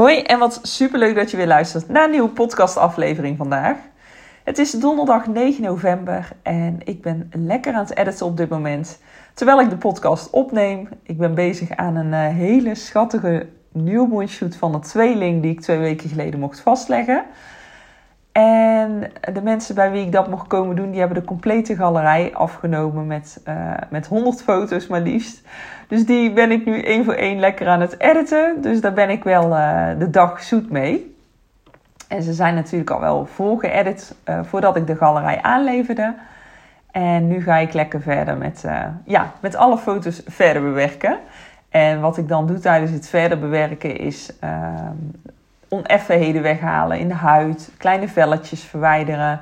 Hoi en wat superleuk dat je weer luistert naar een nieuwe podcastaflevering vandaag. Het is donderdag 9 november en ik ben lekker aan het editen op dit moment. Terwijl ik de podcast opneem. Ik ben bezig aan een uh, hele schattige newborn shoot van een tweeling die ik twee weken geleden mocht vastleggen. En de mensen bij wie ik dat mocht komen doen, die hebben de complete galerij afgenomen met, uh, met 100 foto's maar liefst. Dus die ben ik nu één voor één lekker aan het editen. Dus daar ben ik wel uh, de dag zoet mee. En ze zijn natuurlijk al wel voorgeëdit uh, voordat ik de galerij aanleverde. En nu ga ik lekker verder met, ja, met alle foto's verder bewerken. En wat ik dan doe tijdens het verder bewerken is ehm, oneffenheden weghalen in de huid, kleine velletjes verwijderen,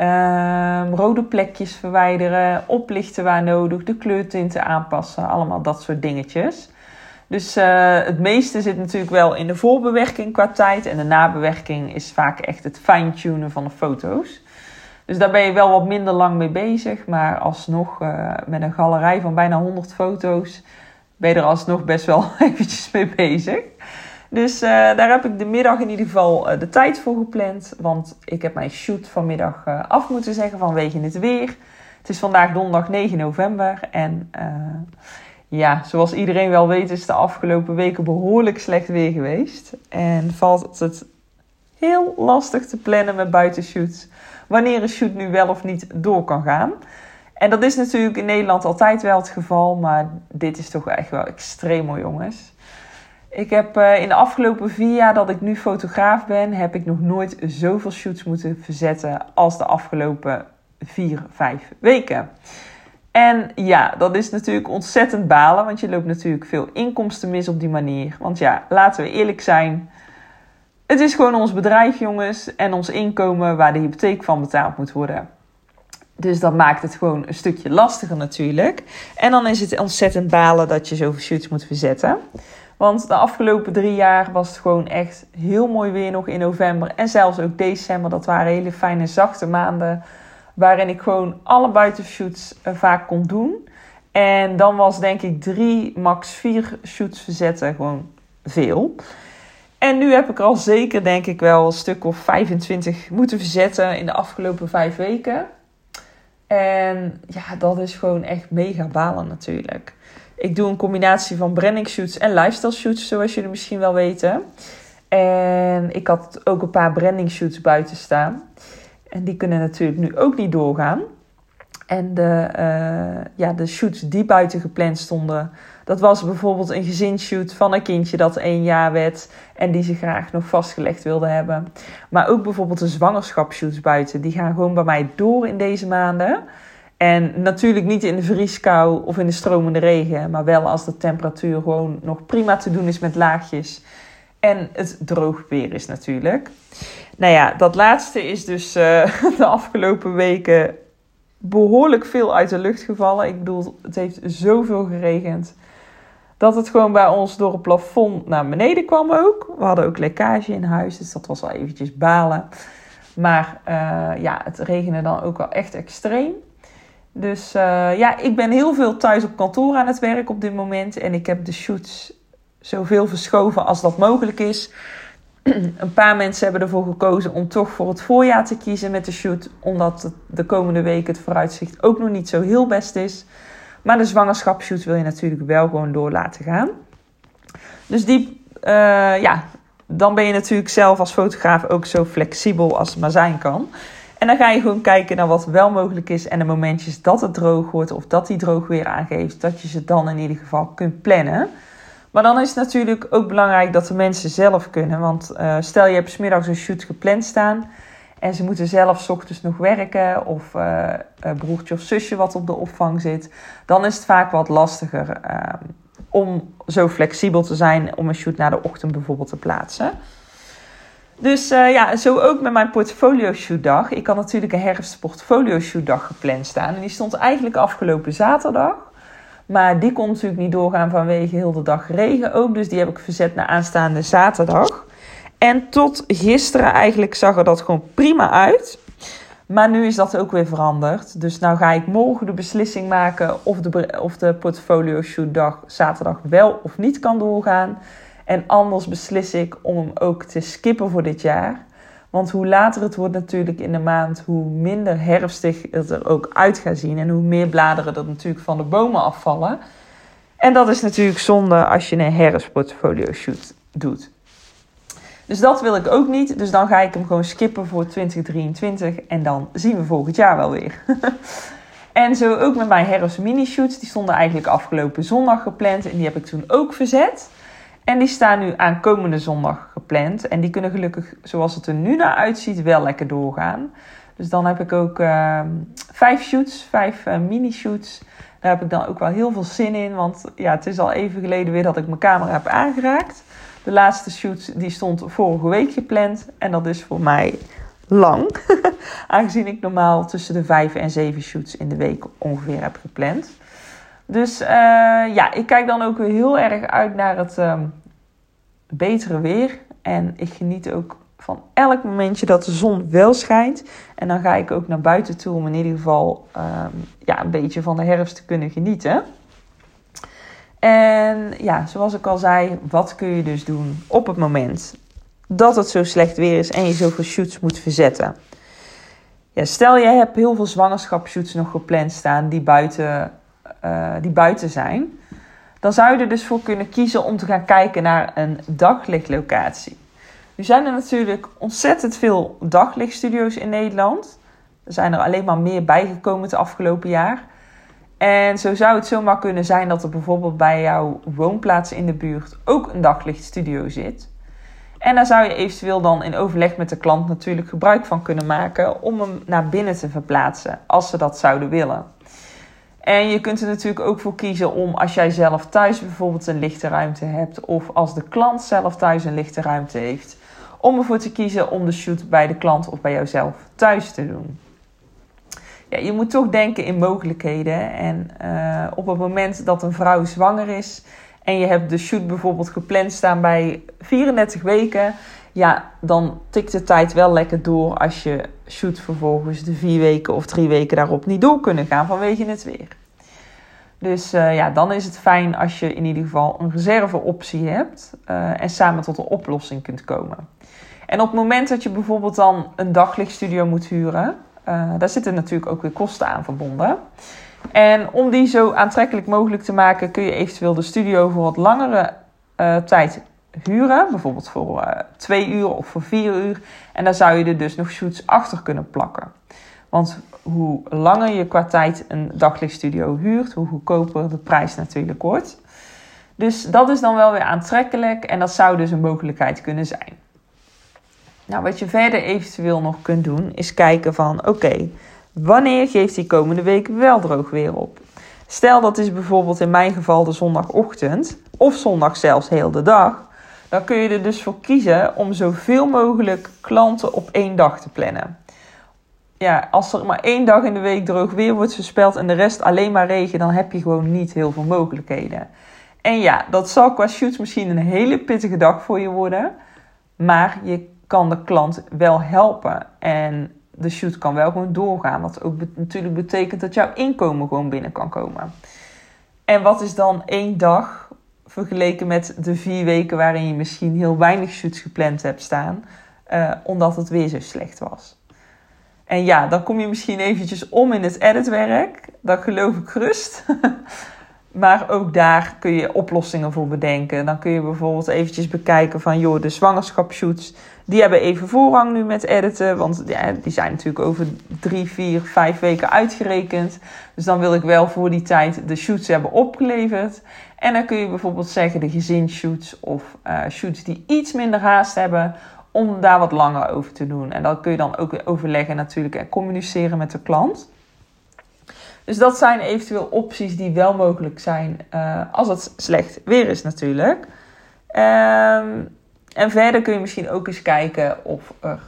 uh, rode plekjes verwijderen, oplichten waar nodig, de kleurtinten aanpassen, allemaal dat soort dingetjes. Dus uh, het meeste zit natuurlijk wel in de voorbewerking qua tijd en de nabewerking is vaak echt het fine-tunen van de foto's. Dus daar ben je wel wat minder lang mee bezig, maar alsnog uh, met een galerij van bijna 100 foto's ben je er alsnog best wel eventjes mee bezig. Dus uh, daar heb ik de middag in ieder geval uh, de tijd voor gepland. Want ik heb mijn shoot vanmiddag uh, af moeten zeggen vanwege het weer. Het is vandaag donderdag 9 november. En ja, zoals iedereen wel weet is de afgelopen weken behoorlijk slecht weer geweest. En valt het heel lastig te plannen met buitenshoots. Wanneer een shoot nu wel of niet door kan gaan. En dat is natuurlijk in Nederland altijd wel het geval. Maar dit is toch echt wel extreem mooi jongens. Ik heb uh, in de afgelopen vier jaar dat ik nu fotograaf ben, heb ik nog nooit zoveel shoots moeten verzetten als de afgelopen vier, vijf weken. En ja, dat is natuurlijk ontzettend balen, want je loopt natuurlijk veel inkomsten mis op die manier. Want ja, laten we eerlijk zijn. Het is gewoon ons bedrijf, jongens, en ons inkomen waar de hypotheek van betaald moet worden. Dus dat maakt het gewoon een stukje lastiger natuurlijk. En dan is het ontzettend balen dat je zoveel shoots moet verzetten. Want de afgelopen drie jaar was het gewoon echt heel mooi weer nog in november. En zelfs ook december. Dat waren hele fijne, zachte maanden. Waarin ik gewoon alle buitenshoots uh, vaak kon doen. En dan was denk ik drie, max vier shoots verzetten gewoon veel. En nu heb ik er al zeker denk ik wel een stuk of 25 moeten verzetten in de afgelopen vijf weken. En ja, dat is gewoon echt mega balen natuurlijk. Ik doe een combinatie van branding shoots en lifestyle shoots, zoals jullie misschien wel weten. En ik had ook een paar branding shoots buiten staan. En die kunnen natuurlijk nu ook niet doorgaan. En de, uh, ja, de shoots die buiten gepland stonden, dat was bijvoorbeeld een gezinsshoot van een kindje dat één jaar werd en die ze graag nog vastgelegd wilde hebben. Maar ook bijvoorbeeld de zwangerschapsshoots buiten, die gaan gewoon bij mij door in deze maanden. En natuurlijk niet in de vrieskou of in de stromende regen, maar wel als de temperatuur gewoon nog prima te doen is met laagjes. En het droog weer is natuurlijk. Nou ja, dat laatste is dus uh, de afgelopen weken behoorlijk veel uit de lucht gevallen. Ik bedoel, het heeft zoveel geregend. Dat het gewoon bij ons door het plafond naar beneden kwam ook. We hadden ook lekkage in huis, dus dat was wel eventjes balen. Maar uh, ja, het regende dan ook wel echt extreem. Dus uh, ja, ik ben heel veel thuis op kantoor aan het werk op dit moment. En ik heb de shoots zoveel verschoven als dat mogelijk is. Een paar mensen hebben ervoor gekozen om toch voor het voorjaar te kiezen met de shoot. Omdat de komende weken het vooruitzicht ook nog niet zo heel best is. Maar de zwangerschapsshoot wil je natuurlijk wel gewoon door laten gaan. Dus die, uh, ja, dan ben je natuurlijk zelf als fotograaf ook zo flexibel als het maar zijn kan. En dan ga je gewoon kijken naar wat wel mogelijk is. En de momentjes dat het droog wordt of dat die droog weer aangeeft, dat je ze dan in ieder geval kunt plannen. Maar dan is het natuurlijk ook belangrijk dat de mensen zelf kunnen. Want uh, stel je hebt smiddags een shoot gepland staan. En ze moeten zelf ochtends nog werken. Of uh, broertje of zusje wat op de opvang zit. Dan is het vaak wat lastiger uh, om zo flexibel te zijn om een shoot naar de ochtend bijvoorbeeld te plaatsen. Dus uh, ja, zo ook met mijn portfolio shoot dag. Ik had natuurlijk een herfst portfolio shoot dag gepland staan. En die stond eigenlijk afgelopen zaterdag. Maar die kon natuurlijk niet doorgaan vanwege heel de dag regen ook. Dus die heb ik verzet naar aanstaande zaterdag. En tot gisteren eigenlijk zag er dat gewoon prima uit. Maar nu is dat ook weer veranderd. Dus nou ga ik morgen de beslissing maken of de, of de portfolio shoot dag zaterdag wel of niet kan doorgaan. En anders beslis ik om hem ook te skippen voor dit jaar. Want hoe later het wordt natuurlijk in de maand, hoe minder herfstig het er ook uit gaat zien. En hoe meer bladeren er natuurlijk van de bomen afvallen. En dat is natuurlijk zonde als je een herfstportfolio shoot doet. Dus dat wil ik ook niet. Dus dan ga ik hem gewoon skippen voor 2023. En dan zien we volgend jaar wel weer. en zo ook met mijn herfst mini shoots. Die stonden eigenlijk afgelopen zondag gepland. En die heb ik toen ook verzet. En die staan nu aankomende zondag gepland. En die kunnen gelukkig, zoals het er nu naar uitziet, wel lekker doorgaan. Dus dan heb ik ook uh, vijf shoots, vijf uh, mini-shoots. Daar heb ik dan ook wel heel veel zin in. Want ja, het is al even geleden weer dat ik mijn camera heb aangeraakt. De laatste shoot die stond vorige week gepland. En dat is voor mij lang. Aangezien ik normaal tussen de vijf en zeven shoots in de week ongeveer heb gepland. Dus uh, ja, ik kijk dan ook weer heel erg uit naar het um, betere weer. En ik geniet ook van elk momentje dat de zon wel schijnt. En dan ga ik ook naar buiten toe om in ieder geval um, ja, een beetje van de herfst te kunnen genieten. En ja, zoals ik al zei, wat kun je dus doen op het moment dat het zo slecht weer is en je zoveel shoots moet verzetten? Ja, stel je hebt heel veel zwangerschapsshoots nog gepland staan die buiten uh, die buiten zijn, dan zou je er dus voor kunnen kiezen om te gaan kijken naar een daglichtlocatie. Nu zijn er natuurlijk ontzettend veel daglichtstudio's in Nederland. Er zijn er alleen maar meer bijgekomen het afgelopen jaar. En zo zou het zomaar kunnen zijn dat er bijvoorbeeld bij jouw woonplaats in de buurt ook een daglichtstudio zit. En daar zou je eventueel dan in overleg met de klant natuurlijk gebruik van kunnen maken om hem naar binnen te verplaatsen, als ze dat zouden willen. En je kunt er natuurlijk ook voor kiezen om als jij zelf thuis bijvoorbeeld een lichte ruimte hebt, of als de klant zelf thuis een lichte ruimte heeft, om ervoor te kiezen om de shoot bij de klant of bij jouzelf thuis te doen. Je moet toch denken in mogelijkheden. En uh, op het moment dat een vrouw zwanger is en je hebt de shoot bijvoorbeeld gepland staan bij 34 weken, ja, dan tikt de tijd wel lekker door als je shoot vervolgens de vier weken of drie weken daarop niet door kunnen gaan vanwege het weer. Dus uh, ja, dan is het fijn als je in ieder geval een reserveoptie hebt uh, en samen tot een oplossing kunt komen. En op het moment dat je bijvoorbeeld dan een daglichtstudio moet huren, uh, daar zitten natuurlijk ook weer kosten aan verbonden. En om die zo aantrekkelijk mogelijk te maken, kun je eventueel de studio voor wat langere tijd huren. Bijvoorbeeld voor uh, twee uur of voor vier uur. En daar zou je er dus nog shoots achter kunnen plakken. Want hoe langer je qua tijd een daglichtstudio huurt, hoe goedkoper de prijs natuurlijk wordt. Dus dat is dan wel weer aantrekkelijk en dat zou dus een mogelijkheid kunnen zijn. Nou, wat je verder eventueel nog kunt doen, is kijken van oké, wanneer geeft die komende week wel droog weer op? Stel dat is bijvoorbeeld in mijn geval de zondagochtend, of zondag zelfs heel de dag dan kun je er dus voor kiezen om zoveel mogelijk klanten op één dag te plannen. Ja, als er maar één dag in de week droog weer wordt voorspeld en de rest alleen maar regen, dan heb je gewoon niet heel veel mogelijkheden. En ja, dat zal qua shoots misschien een hele pittige dag voor je worden, maar je kan de klant wel helpen. En de shoot kan wel gewoon doorgaan, wat ook natuurlijk betekent dat jouw inkomen gewoon binnen kan komen. En wat is dan één dag vergeleken met de vier weken waarin je misschien heel weinig shoots gepland hebt staan, uh, omdat het weer zo slecht was. En ja, dan kom je misschien eventjes om in het editwerk. Dat geloof ik gerust. maar ook daar kun je oplossingen voor bedenken. Dan kun je bijvoorbeeld eventjes bekijken van... joh, de zwangerschapsshoots, die hebben even voorrang nu met editen. Want ja, die zijn natuurlijk over drie, vier, vijf weken uitgerekend. Dus dan wil ik wel voor die tijd de shoots hebben opgeleverd. En dan kun je bijvoorbeeld zeggen de gezinsshoots of uh, shoots die iets minder haast hebben om daar wat langer over te doen. En dat kun je dan ook overleggen natuurlijk en communiceren met de klant. Dus dat zijn eventueel opties die wel mogelijk zijn uh, als het slecht weer is natuurlijk. Um, en verder kun je misschien ook eens kijken of er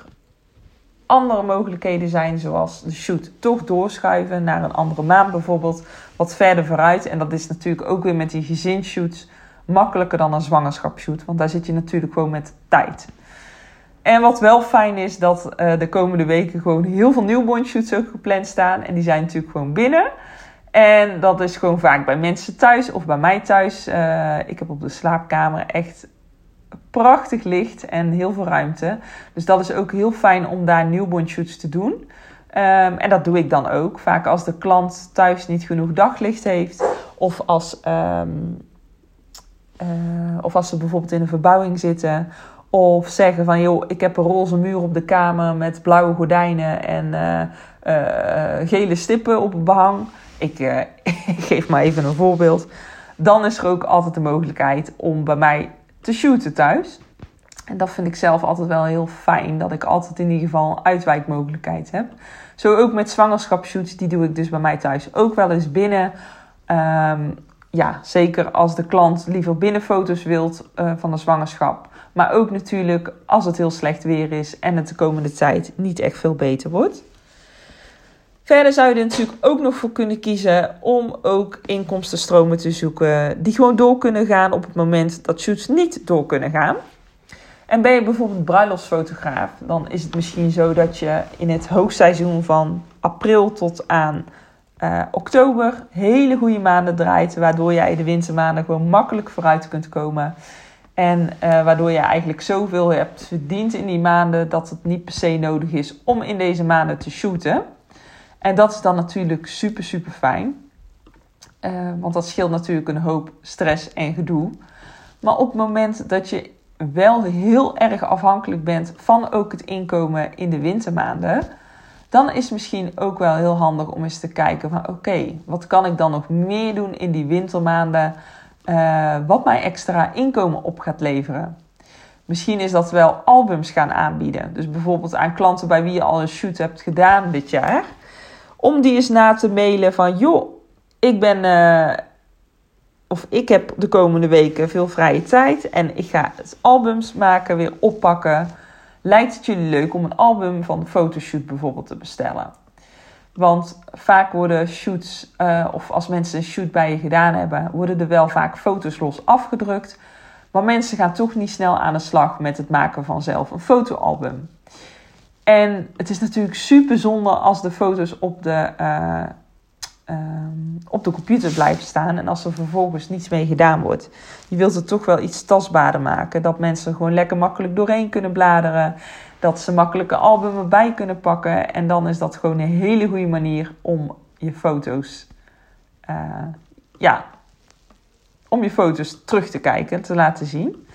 andere mogelijkheden zijn, zoals de shoot toch doorschuiven naar een andere maand bijvoorbeeld, wat verder vooruit. En dat is natuurlijk ook weer met die gezinshoots makkelijker dan een zwangerschapsshoot, want daar zit je natuurlijk gewoon met tijd. En wat wel fijn is, dat uh, de komende weken gewoon heel veel newborn shoots ook gepland staan. En die zijn natuurlijk gewoon binnen. En dat is gewoon vaak bij mensen thuis of bij mij thuis. Uh, ik heb op de slaapkamer echt prachtig licht en heel veel ruimte. Dus dat is ook heel fijn om daar newborn shoots te doen. Ehm, en dat doe ik dan ook. Vaak als de klant thuis niet genoeg daglicht heeft. Of als, ehm, eh, of als ze bijvoorbeeld in een verbouwing zitten. Of zeggen van, joh, ik heb een roze muur op de kamer met blauwe gordijnen en eh, eh, gele stippen op het behang. Ik, ik geef maar even een voorbeeld. Dan is er ook altijd de mogelijkheid om bij mij te shooten thuis. En dat vind ik zelf altijd wel heel fijn. Dat ik altijd in ieder geval een uitwijkmogelijkheid heb. Zo ook met zwangerschapsshoots. Die doe ik dus bij mij thuis ook wel eens binnen. Ehm, ja, zeker als de klant liever binnenfoto's wilt uh, van de zwangerschap. Maar ook natuurlijk als het heel slecht weer is en het de komende tijd niet echt veel beter wordt. Verder zou je er natuurlijk ook nog voor kunnen kiezen om ook inkomstenstromen te zoeken die gewoon door kunnen gaan op het moment dat shoots niet door kunnen gaan. En ben je bijvoorbeeld bruiloftsfotograaf, dan is het misschien zo dat je in het hoogseizoen van april tot aan uh, oktober hele goede maanden draait, waardoor jij de wintermaanden gewoon makkelijk vooruit kunt komen. En uh, waardoor je eigenlijk zoveel hebt verdiend in die maanden dat het niet per se nodig is om in deze maanden te shooten. En dat is dan natuurlijk super, super fijn. Uh, want dat scheelt natuurlijk een hoop stress en gedoe. Maar op het moment dat je wel heel erg afhankelijk bent van ook het inkomen in de wintermaanden, dan is het misschien ook wel heel handig om eens te kijken van oké, wat kan ik dan nog meer doen in die wintermaanden uh, wat mij extra inkomen op gaat leveren. Misschien is dat wel albums gaan aanbieden. Dus bijvoorbeeld aan klanten bij wie je al een shoot hebt gedaan dit jaar. Om die eens na te mailen van joh, ik ben uh, of ik heb de komende weken veel vrije tijd en ik ga het albums maken, weer oppakken. Lijkt het jullie leuk om een album van de fotoshoot bijvoorbeeld te bestellen? Want vaak worden shoots, uh, of als mensen een shoot bij je gedaan hebben, worden er wel vaak foto's los afgedrukt. Maar mensen gaan toch niet snel aan de slag met het maken van zelf een fotoalbum. En het is natuurlijk super zonde als de foto's op de, uh, um, op de computer blijven staan en als er vervolgens niets mee gedaan wordt. Je wilt het toch wel iets tastbaarder maken. Dat mensen gewoon lekker makkelijk doorheen kunnen bladeren. Dat ze makkelijke albumen bij kunnen pakken. En dan is dat gewoon een hele goede manier om je foto's. Uh, ja, om je foto's terug te kijken, te laten zien.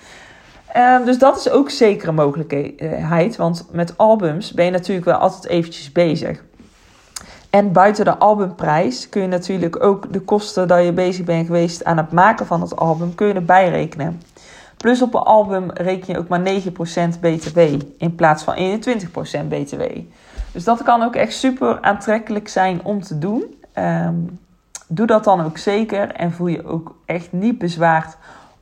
Uh, dus dat is ook zeker een mogelijkheid. Want met albums ben je natuurlijk wel altijd eventjes bezig. En buiten de albumprijs kun je natuurlijk ook de kosten dat je bezig bent geweest aan het maken van het album, kun je. Plus op een album reken je ook maar 9% BTW in plaats van 21% BTW. Dus dat kan ook echt super aantrekkelijk zijn om te doen. Um, doe dat dan ook zeker en voel je ook echt niet bezwaard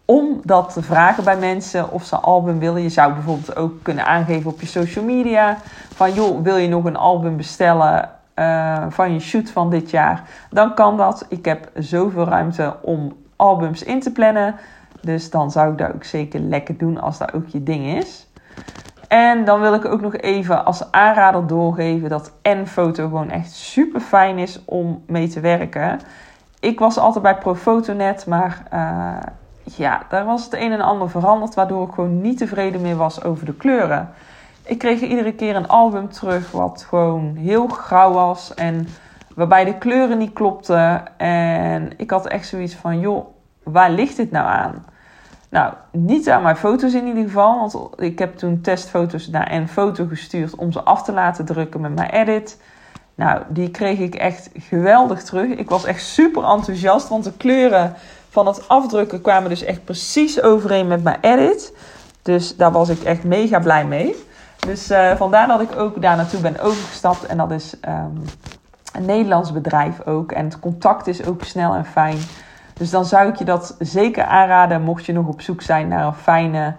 om dat te vragen bij mensen of ze een album willen. Je zou bijvoorbeeld ook kunnen aangeven op je social media van joh, wil je nog een album bestellen? Uh, van je shoot van dit jaar, dan kan dat. Ik heb zoveel ruimte om albums in te plannen. Dus dan zou ik dat ook zeker lekker doen als dat ook je ding is. En dan wil ik ook nog even als aanrader doorgeven dat N-foto gewoon echt super fijn is om mee te werken. Ik was altijd bij Profotonet, maar uh, ja, daar was het een en ander veranderd, waardoor ik gewoon niet tevreden meer was over de kleuren. Ik kreeg iedere keer een album terug wat gewoon heel grauw was en waarbij de kleuren niet klopten. En ik had echt zoiets van, joh, waar ligt dit nou aan? Nou, niet aan mijn foto's in ieder geval, want ik heb toen testfoto's naar een foto gestuurd om ze af te laten drukken met mijn edit. Nou, die kreeg ik echt geweldig terug. Ik was echt super enthousiast, want de kleuren van het afdrukken kwamen dus echt precies overeen met mijn edit. Dus daar was ik echt mega blij mee. Dus uh, vandaar dat ik ook daar naartoe ben overgestapt. En dat is um, een Nederlands bedrijf ook. En het contact is ook snel en fijn. Dus dan zou ik je dat zeker aanraden, mocht je nog op zoek zijn naar een, fijne,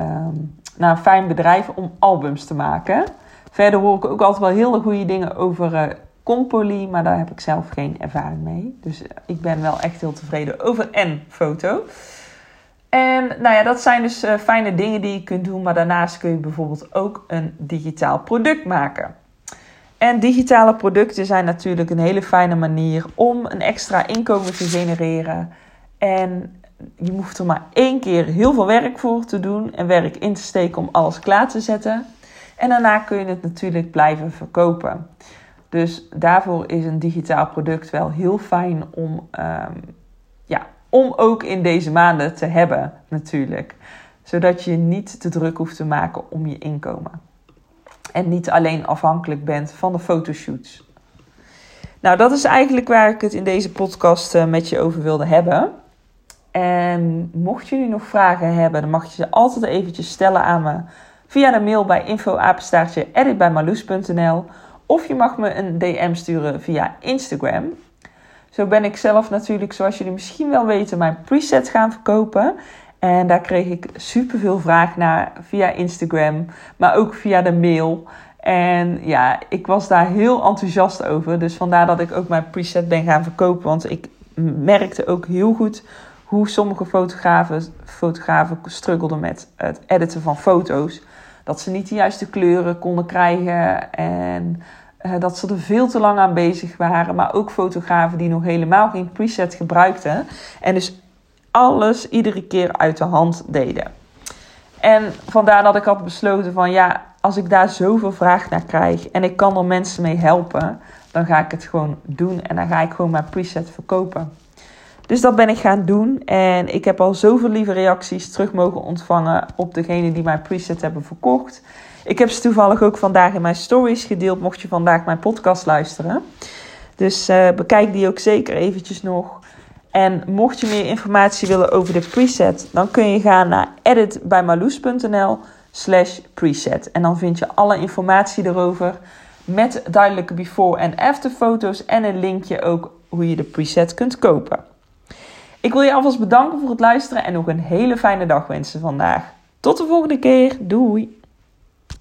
um, naar een fijn bedrijf om albums te maken. Verder hoor ik ook altijd wel hele goede dingen over uh, Compoly, maar daar heb ik zelf geen ervaring mee. Dus uh, ik ben wel echt heel tevreden over en foto. En nou ja, dat zijn dus uh, fijne dingen die je kunt doen. Maar daarnaast kun je bijvoorbeeld ook een digitaal product maken. En digitale producten zijn natuurlijk een hele fijne manier om een extra inkomen te genereren. En je hoeft er maar één keer heel veel werk voor te doen en werk in te steken om alles klaar te zetten. En daarna kun je het natuurlijk blijven verkopen. Dus daarvoor is een digitaal product wel heel fijn om, ehm, om ook in deze maanden te hebben, natuurlijk. Zodat je niet te druk hoeft te maken om je inkomen. En niet alleen afhankelijk bent van de fotoshoots. Nou, dat is eigenlijk waar ik het in deze podcast eh, met je over wilde hebben. En mocht nu nog vragen hebben, dan mag je ze altijd eventjes stellen aan me via de mail bij info@editbijmarloes.nl editbijmarloes.nl of je mag me een DM sturen via Instagram. Zo ben ik zelf natuurlijk, zoals jullie misschien wel weten, mijn presets gaan verkopen. En daar kreeg ik superveel vraag naar via Instagram, maar ook via de mail. En ja, ik was daar heel enthousiast over. Dus vandaar dat ik ook mijn preset ben gaan verkopen. Want ik merkte ook heel goed hoe sommige fotografen, fotografen struggelden met het editen van foto's. Dat ze niet de juiste kleuren konden krijgen en dat ze er veel te lang aan bezig waren. Maar ook fotografen die nog helemaal geen preset gebruikten. En dus alles iedere keer uit de hand deden. En vandaar dat ik had besloten van ja, als ik daar zoveel vraag naar krijg en ik kan er mensen mee helpen, dan ga ik het gewoon doen en dan ga ik gewoon mijn preset verkopen. Dus dat ben ik gaan doen en ik heb al zoveel lieve reacties terug mogen ontvangen op degene die mijn preset hebben verkocht. Ik heb ze toevallig ook vandaag in mijn stories gedeeld, mocht je vandaag mijn podcast luisteren. Dus uh, bekijk die ook zeker eventjes nog. En mocht je meer informatie willen over de preset, dan kun je gaan naar editbijmarloes.nl slash preset. En dan vind je alle informatie erover met duidelijke before- en after foto's en een linkje ook hoe je de preset kunt kopen. Ik wil je alvast bedanken voor het luisteren en nog een hele fijne dag wensen vandaag. Tot de volgende keer. Doei!